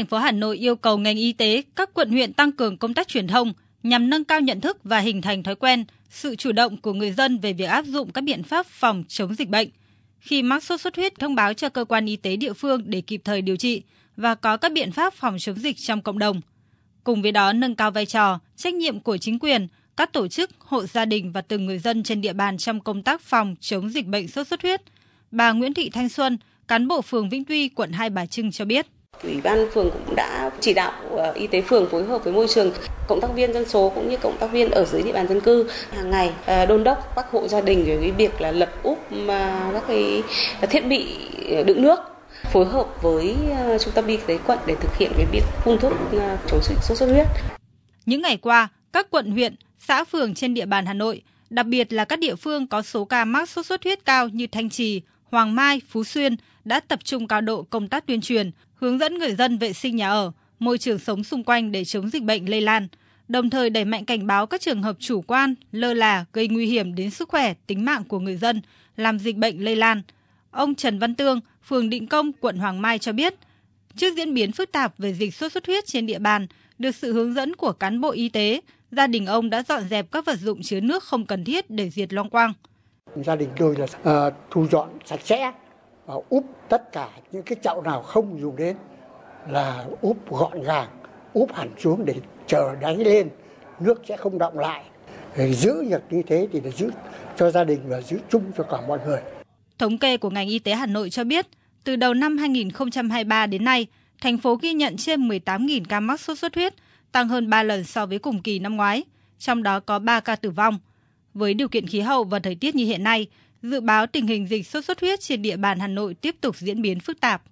thành phố Hà Nội yêu cầu ngành y tế, các quận huyện tăng cường công tác truyền thông nhằm nâng cao nhận thức và hình thành thói quen, sự chủ động của người dân về việc áp dụng các biện pháp phòng chống dịch bệnh. Khi mắc sốt xuất huyết thông báo cho cơ quan y tế địa phương để kịp thời điều trị và có các biện pháp phòng chống dịch trong cộng đồng. Cùng với đó nâng cao vai trò, trách nhiệm của chính quyền, các tổ chức, hộ gia đình và từng người dân trên địa bàn trong công tác phòng chống dịch bệnh sốt xuất huyết. Bà Nguyễn Thị Thanh Xuân, cán bộ phường Vĩnh Tuy, quận Hai Bà Trưng cho biết. Ủy ban phường cũng đã chỉ đạo ờ, y tế phường phối hợp với môi trường, cộng tác viên dân số cũng như cộng tác viên ở dưới địa bàn dân cư hàng ngày ờ, đôn đốc các hộ gia đình về cái việc là lập úp ờ, các cái thiết bị đựng nước phối hợp với trung tâm y tế quận để thực hiện cái việc phun thuốc chống dịch sốt xuất huyết. Những ngày qua, các quận huyện, xã phường trên địa bàn Hà Nội, đặc biệt là các địa phương có số ca mắc sốt xuất huyết cao như Thanh Trì, Hoàng Mai, Phú Xuyên đã tập trung cao độ công tác tuyên truyền, hướng dẫn người dân vệ sinh nhà ở, môi trường sống xung quanh để chống dịch bệnh lây lan, đồng thời đẩy mạnh cảnh báo các trường hợp chủ quan, lơ là gây nguy hiểm đến sức khỏe, tính mạng của người dân, làm dịch bệnh lây lan. Ông Trần Văn Tương, phường Định Công, quận Hoàng Mai cho biết, trước diễn biến phức tạp về dịch sốt xuất huyết trên địa bàn, được sự hướng dẫn của cán bộ y tế, gia đình ông đã dọn dẹp các vật dụng chứa nước không cần thiết để diệt loang quang. Gia đình tôi là uh, thu dọn sạch sẽ, và úp tất cả những cái chậu nào không dùng đến là úp gọn gàng, úp hẳn xuống để chờ đáy lên, nước sẽ không động lại. Để giữ được như thế thì là giữ cho gia đình và giữ chung cho cả mọi người. Thống kê của ngành y tế Hà Nội cho biết, từ đầu năm 2023 đến nay, thành phố ghi nhận trên 18.000 ca mắc sốt xuất huyết, tăng hơn 3 lần so với cùng kỳ năm ngoái, trong đó có 3 ca tử vong. Với điều kiện khí hậu và thời tiết như hiện nay, dự báo tình hình dịch sốt xuất huyết trên địa bàn Hà Nội tiếp tục diễn biến phức tạp.